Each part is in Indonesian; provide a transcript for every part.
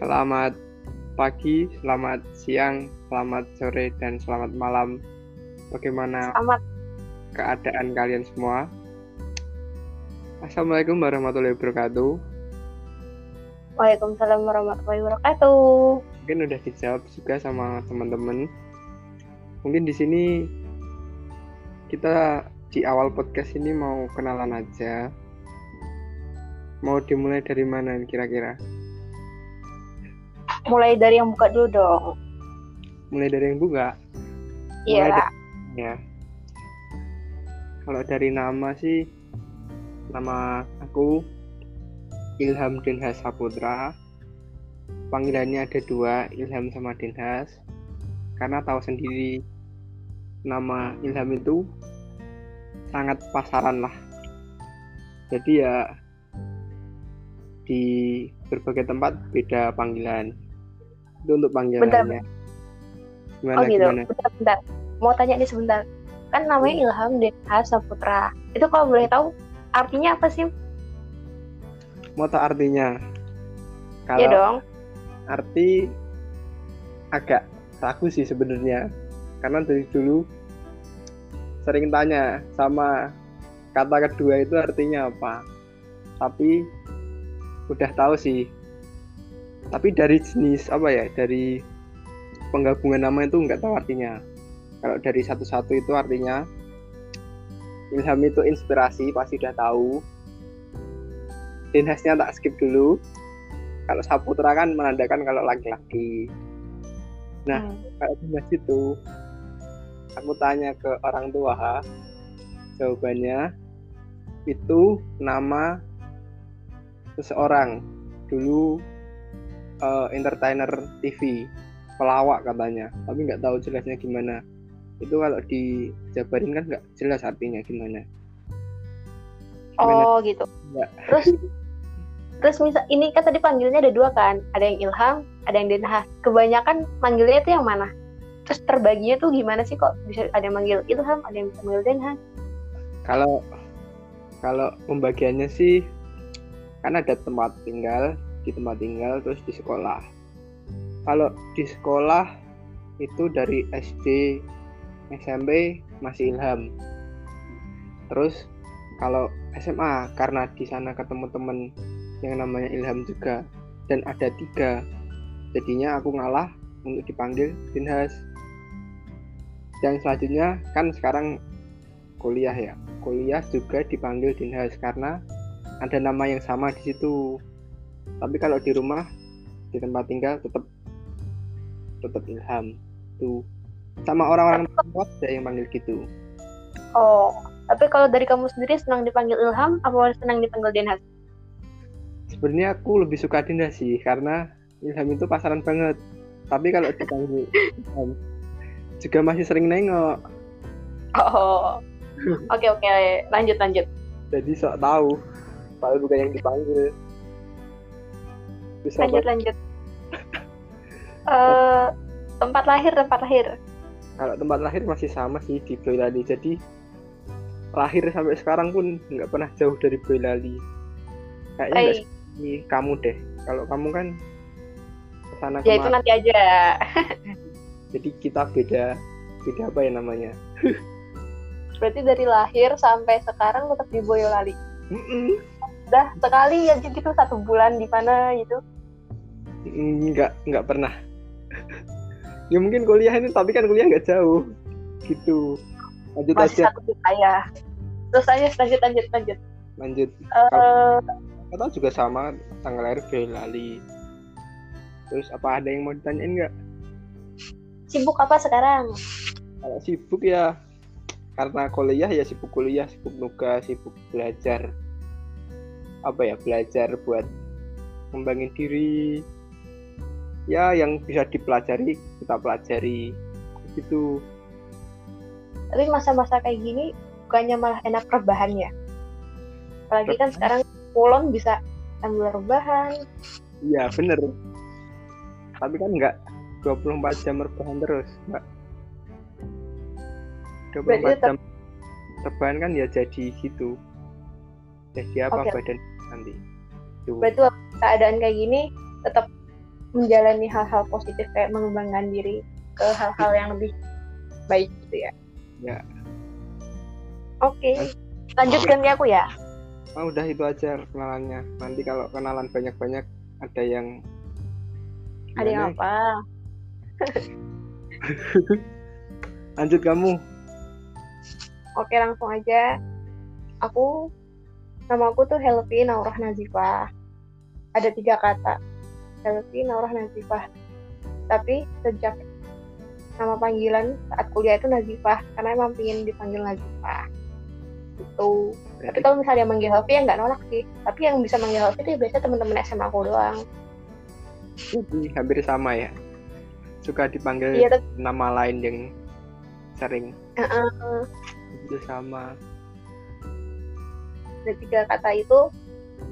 Selamat pagi, selamat siang, selamat sore, dan selamat malam. Bagaimana Selamat. keadaan kalian semua? Assalamualaikum warahmatullahi wabarakatuh. Waalaikumsalam warahmatullahi wabarakatuh. Mungkin udah dijawab juga sama teman-teman. Mungkin di sini kita di awal podcast ini mau kenalan aja. Mau dimulai dari mana kira-kira? Mulai dari yang buka dulu dong. Mulai dari yang buka. Iya. Ya. Kalau dari nama sih, nama aku Ilham Dinhas Saputra. Panggilannya ada dua, Ilham sama Dinhas. Karena tahu sendiri nama Ilham itu sangat pasaran lah. Jadi ya di berbagai tempat beda panggilan. Untuk panggilannya. Gimana Oh gitu. gimana? Bentar, bentar. Mau tanya nih sebentar. Kan namanya Ilham Denhas Saputra. Itu kalau boleh tahu artinya apa sih? Mau tahu artinya? Kalau Iya dong. arti agak ragu sih sebenarnya karena dari dulu sering tanya sama kata kedua itu artinya apa tapi udah tahu sih tapi dari jenis apa ya dari penggabungan nama itu nggak tahu artinya kalau dari satu-satu itu artinya ilham itu inspirasi pasti udah tahu dinasnya tak skip dulu kalau Saputra kan menandakan kalau laki-laki. Nah, Hmm. kalau dinas itu aku tanya ke orang tua, jawabannya itu nama seseorang dulu eh, entertainer TV, pelawak katanya, tapi nggak tahu jelasnya gimana. Itu kalau dijabarin kan nggak jelas artinya gimana. Oh gitu. Ya. Terus terus misal ini kan tadi panggilnya ada dua kan, ada yang Ilham, ada yang Denhas. Kebanyakan manggilnya itu yang mana? Terus terbaginya tuh gimana sih kok bisa ada yang manggil Ilham, ada yang bisa manggil Denhas? Kalau kalau pembagiannya sih kan ada tempat tinggal, di tempat tinggal terus di sekolah. Kalau di sekolah itu dari SD, SMP masih Ilham. Terus kalau SMA karena di sana ketemu temen yang namanya Ilham juga dan ada tiga, jadinya aku ngalah untuk dipanggil Dinhas. Yang selanjutnya kan sekarang kuliah ya kuliah juga dipanggil Dinhas karena ada nama yang sama di situ. Tapi kalau di rumah di tempat tinggal tetap tetap Ilham tuh sama orang-orang tempat ada yang panggil gitu. Oh, tapi kalau dari kamu sendiri senang dipanggil Ilham apa senang dipanggil Denhas? Sebenarnya aku lebih suka Dinhas sih karena Ilham itu pasaran banget. Tapi kalau dipanggil Ilham juga masih sering nengok. Oh, oke oke lanjut lanjut. Jadi sok tahu padahal bukan yang dipanggil. Bisa lanjut lanjut. Eh, tempat lahir tempat lahir. Kalau tempat lahir masih sama sih di Boyolali. Jadi lahir sampai sekarang pun nggak pernah jauh dari Boyolali. Kayaknya nggak kamu deh. Kalau kamu kan ke sana ya itu nanti aja. Jadi kita beda beda apa ya namanya? Berarti dari lahir sampai sekarang tetap di Boyolali? Mm-mm. Udah sekali aja gitu satu bulan di mana gitu. Nggak nggak pernah. Ya mungkin kuliah ini tapi kan kuliah nggak jauh. Gitu. Lanjut masih aja. satu juta ya. Terus aja lanjut lanjut lanjut. Lanjut. Eh, atau juga sama tanggal lahir Boyolali terus apa ada yang mau ditanyain nggak? Sibuk apa sekarang? Kalau sibuk ya karena kuliah ya sibuk kuliah sibuk nugas sibuk belajar apa ya belajar buat ngembangin diri. Ya yang bisa dipelajari kita pelajari. Gitu. Tapi masa-masa kayak gini bukannya malah enak rebahan ya? Apalagi kan sekarang pulon bisa sambil rebahan. Iya bener. Tapi kan enggak 24 jam rebahan terus enggak 24 Berarti jam rebahan kan ya jadi gitu. Jadi apa Oke. badan nanti Tuh. berarti waktu keadaan kayak gini tetap menjalani hal-hal positif kayak mengembangkan diri ke hal-hal yang lebih baik gitu ya Ya. oke lanjutkan ke aku ya Oh, udah itu aja kenalannya. Nanti kalau kenalan banyak-banyak ada yang ada yang apa Lanjut kamu. oke langsung aja aku nama aku tuh Helvi Naurah Nazifah. Ada tiga kata. Helvi Naurah Nazifah. Tapi sejak nama panggilan saat kuliah itu Nazifah karena emang pingin dipanggil Nazifah. Itu tapi kalau misalnya manggil Helvi ya nggak nolak sih. Tapi yang bisa manggil Helvi itu ya biasanya teman-teman SMA aku doang. Ini hampir sama ya. Suka dipanggil iya tapi nama lain yang sering. Uh-uh. itu sama. Ada tiga kata itu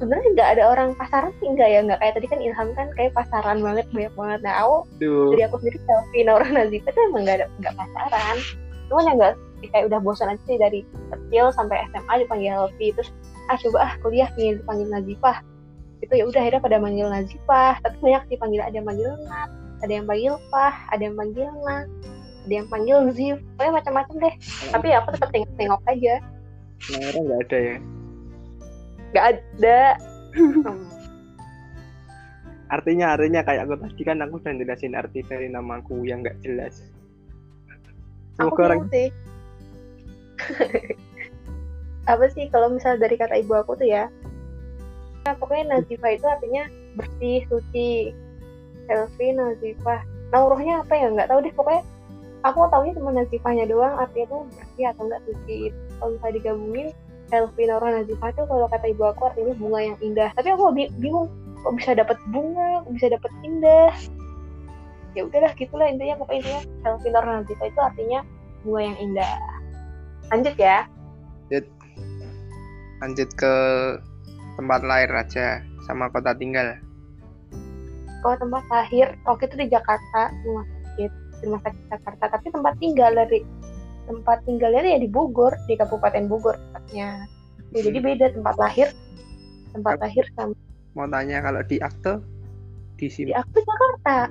sebenarnya nggak ada orang pasaran sih enggak ya? Nggak kayak tadi kan Ilham kan kayak pasaran banget banyak banget. Nah aku Duh, dari aku sendiri Selfie Naura Nazifah itu emang nggak ada nggak pasaran. Cuman yang nggak kayak udah bosan aja sih dari kecil sampai SMA dipanggil Helvi terus ah coba ah kuliah nih dipanggil Nazifah. Itu ya udah akhirnya pada manggil Nazifah. Tapi banyak sih panggil ada yang manggil Nat ada yang panggil Pah ada yang panggil Na ada yang panggil Zif. Pokoknya macam-macam deh. Tapi ya aku tetap tengok-tengok aja. Naura nggak ada ya. Nggak ada. Hmm. Artinya artinya kayak aku tadi kan aku udah jelasin arti dari namaku yang nggak jelas. aku Semoga orang bingung sih. Apa sih kalau misal dari kata ibu aku tuh ya nah, pokoknya Nazifah itu artinya bersih suci. Healthy Nazifah. Nauruhnya apa ya? Nggak tahu deh pokoknya aku taunya cuma Nazifahnya doang artinya tuh bersih atau enggak suci. Kalau misalnya digabungin healthy nauruh Nazifah itu kalau kata ibu aku artinya bunga yang indah. Tapi aku bi- bingung kok bisa dapat bunga kok bisa dapat indah? Ya udahlah gitulah intinya pokoknya intinya healthy nauruh Nazifah itu artinya bunga yang indah. Lanjut ya. Lanjut. Ke tempat lahir aja sama kota tinggal. kalau tempat lahir. Waktu itu di Jakarta rumah sakit. Rumah sakit Jakarta tapi tempat tinggal dari tempat tinggalnya ya di Bogor di Kabupaten Bogor tepatnya ya, jadi beda tempat lahir tempat lahir sama Mau tanya kalau di akte di di sini aku Jakarta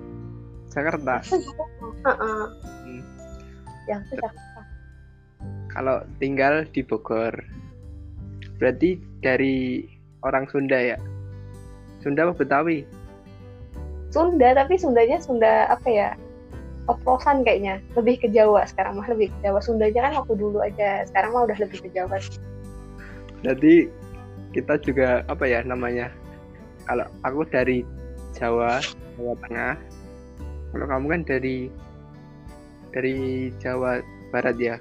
Jakarta. Jakarta. Heeh. Hmm. di aku Jakarta Kalau tinggal di Bogor. Berarti dari orang Sunda ya? Sunda apa Betawi? Sunda tapi Sundanya Sunda apa ya oplosan kayaknya lebih ke Jawa sekarang mah lebih ke Jawa Sundanya kan waktu dulu aja sekarang mah udah lebih ke Jawa sih. Berarti kita juga apa ya namanya? Kalau aku dari Jawa, Jawa Tengah. Kalau kamu kan dari dari Jawa Barat ya?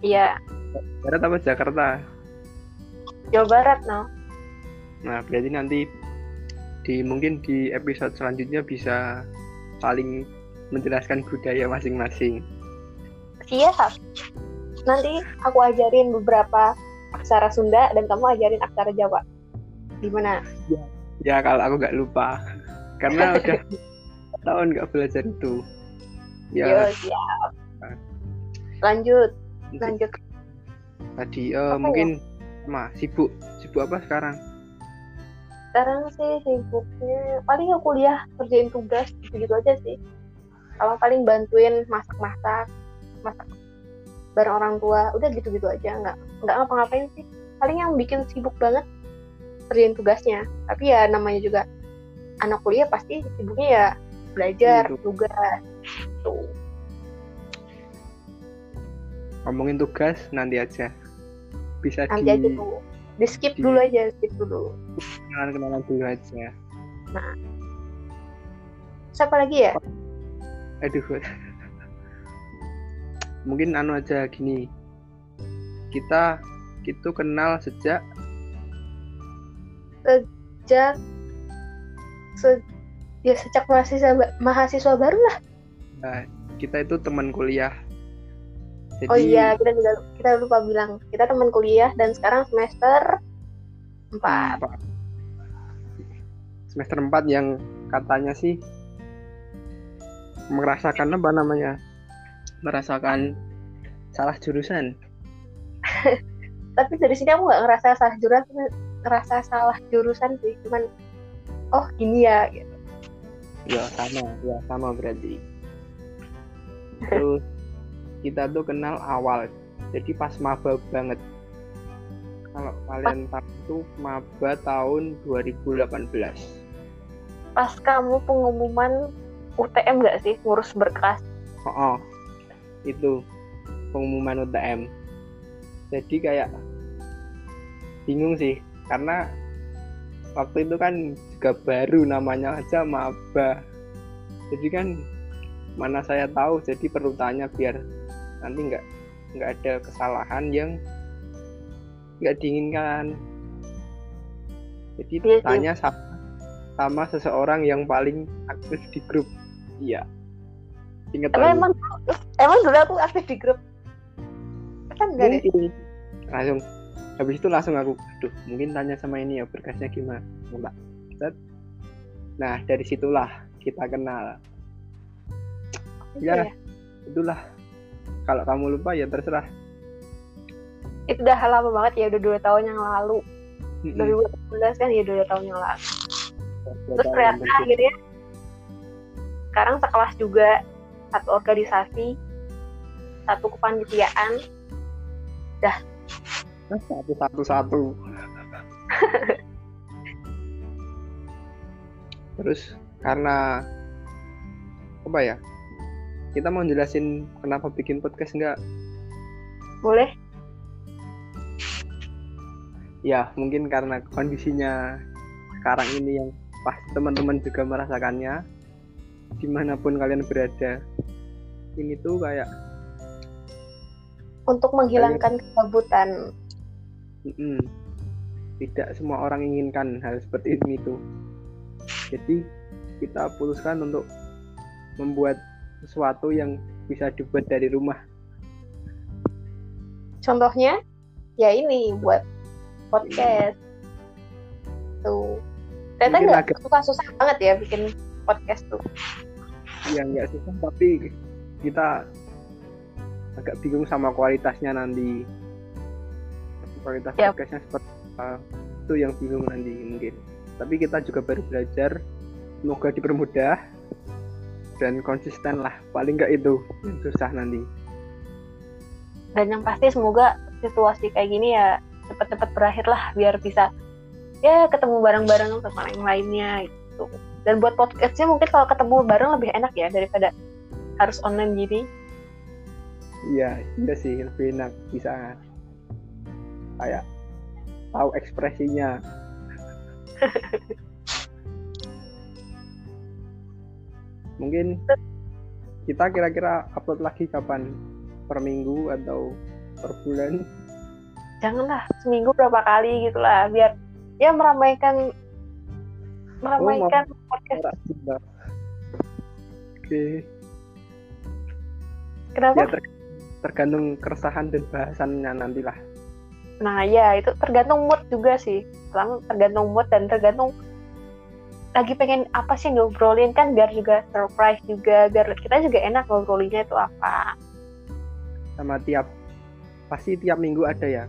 iya Barat apa Jakarta? Jawa Barat no Nah, berarti nanti di mungkin di episode selanjutnya bisa saling menjelaskan budaya masing-masing. siap nanti aku ajarin beberapa aksara Sunda dan kamu ajarin aksara Jawa gimana Ya kalau aku nggak lupa, karena udah tahun nggak belajar itu. Yo, Ya siap lanjut lanjut tadi eh, Apa ya? mungkin sama sibuk sibuk apa sekarang? sekarang sih sibuknya paling aku kuliah kerjain tugas gitu aja sih kalau paling bantuin masak-masak masak bareng orang tua. Udah gitu-gitu aja nggak nggak ngapa-ngapain sih. Paling yang bikin sibuk banget kerjain tugasnya. Tapi ya namanya juga anak kuliah pasti sibuknya ya belajar Gitu. tugas. Tuh. Ngomongin tugas nanti aja. Bisa nanti di aja tuh di skip di- dulu aja skip dulu. Kenalan-kenalan dulu aja. siapa lagi ya Aduh. Mungkin anu aja gini. Kita itu kenal sejak sejak se- ya sejak mahasiswa mahasiswa baru lah nah, kita itu teman kuliah. Jadi, Oh iya, kita juga kita lupa bilang. Kita teman kuliah dan sekarang semester 4. empat. Semester 4 yang katanya sih merasakan apa namanya? Merasakan salah jurusan. Tapi dari sini aku nggak ngerasa salah jurusan, ngerasa salah jurusan sih. Cuman oh gini ya gitu. ya sama ya sama berarti terus kita tuh kenal awal jadi pas maba banget kalau kalian tahu itu maba tahun 2018 pas kamu pengumuman UTM nggak sih? Ngurus berkas. Oh, oh itu pengumuman UTM jadi kayak bingung sih. Karena waktu itu kan juga baru namanya aja maba. Jadi kan mana saya tahu jadi perlu tanya biar nanti nggak nggak ada kesalahan yang nggak diinginkan. Jadi Iya sih. tanya sama, sama seseorang yang paling aktif di grup iya. Ingat tapi emang emang dulu aku aktif di grup. Kan enggak deh langsung. Habis itu langsung aku aduh mungkin tanya sama ini ya berkasnya gimana? Set. nah dari situlah kita kenal. Gitu ya. itulah. Kalau kamu lupa ya terserah. Itu udah lama banget ya udah dua tahun yang lalu. Mm-mm. 2018 kan ya dua tahun yang lalu. Terus ternyata akhirnya sekarang sekelas juga. Satu organisasi satu kepanitiaan. Nah, satu satu satu terus karena apa ya? Kita mau jelasin kenapa bikin podcast enggak? Boleh. Ya mungkin karena kondisinya sekarang ini yang pasti teman-teman juga merasakannya di mana pun kalian berada. Ini tuh kayak untuk menghilangkan kegabutan. Mm-mm, tidak semua orang inginkan hal seperti ini tuh. Jadi kita putuskan untuk membuat sesuatu yang bisa dibuat dari rumah. Contohnya ya ini buat podcast. Tuh. Ternyata nggak susah-susah banget ya bikin podcast tuh. Ya nggak susah tapi kita agak bingung sama kualitasnya nanti. Kualitas Ya. podcastnya seperti apa itu yang bingung nanti mungkin. Tapi kita juga baru belajar semoga dipermudah dan konsisten lah. Paling nggak itu yang susah nanti. Dan yang pasti semoga situasi kayak gini ya cepet-cepet berakhir lah biar bisa ya ketemu bareng-bareng sama yang lainnya gitu dan buat podcastnya mungkin kalau ketemu bareng lebih enak ya daripada harus online gini. Iya iya sih lebih enak bisa. Kayak tahu ekspresinya. Mungkin kita kira-kira upload lagi kapan? Per minggu atau per bulan? Janganlah seminggu berapa kali gitu lah biar ya meramaikan meramaikan podcast Oke kenapa ya ter- tergantung keresahan dan bahasannya nantilah Nah ya itu tergantung mood juga sih. Selama tergantung mood dan tergantung lagi pengen apa sih ngobrolin kan biar juga surprise juga biar kita juga enak ngobrolinnya itu apa. sama tiap pasti tiap minggu ada ya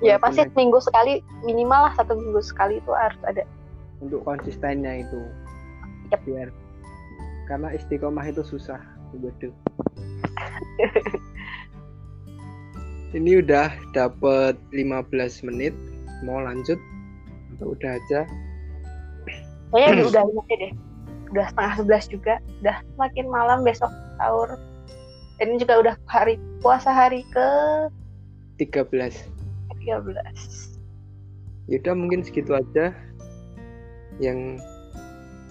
Ya pasti minggu sekali minimal lah satu minggu sekali itu harus ada. untuk konsistennya itu Yap. biar karena istiqomah itu susah waduh ini udah dapet 15 menit mau lanjut atau udah aja Kayaknya udah udah aja deh. Udah setengah sebelas juga. Udah makin malam besok sahur. Ini juga udah hari puasa hari ke 13 13. yaudah mungkin segitu aja yang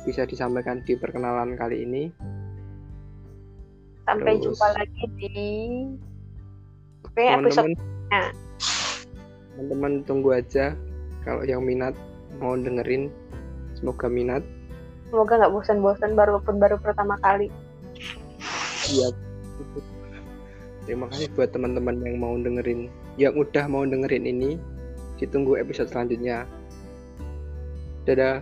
bisa disampaikan di perkenalan kali ini Sampai Terus. jumpa lagi di Kayaknya episode teman-teman teman-teman tunggu aja kalau yang minat mau dengerin semoga minat semoga nggak bosan-bosan baru pun baru pertama kali. Iya. Terima kasih buat teman-teman yang mau dengerin, yang udah mau dengerin ini. Ditunggu episode selanjutnya. Dadah.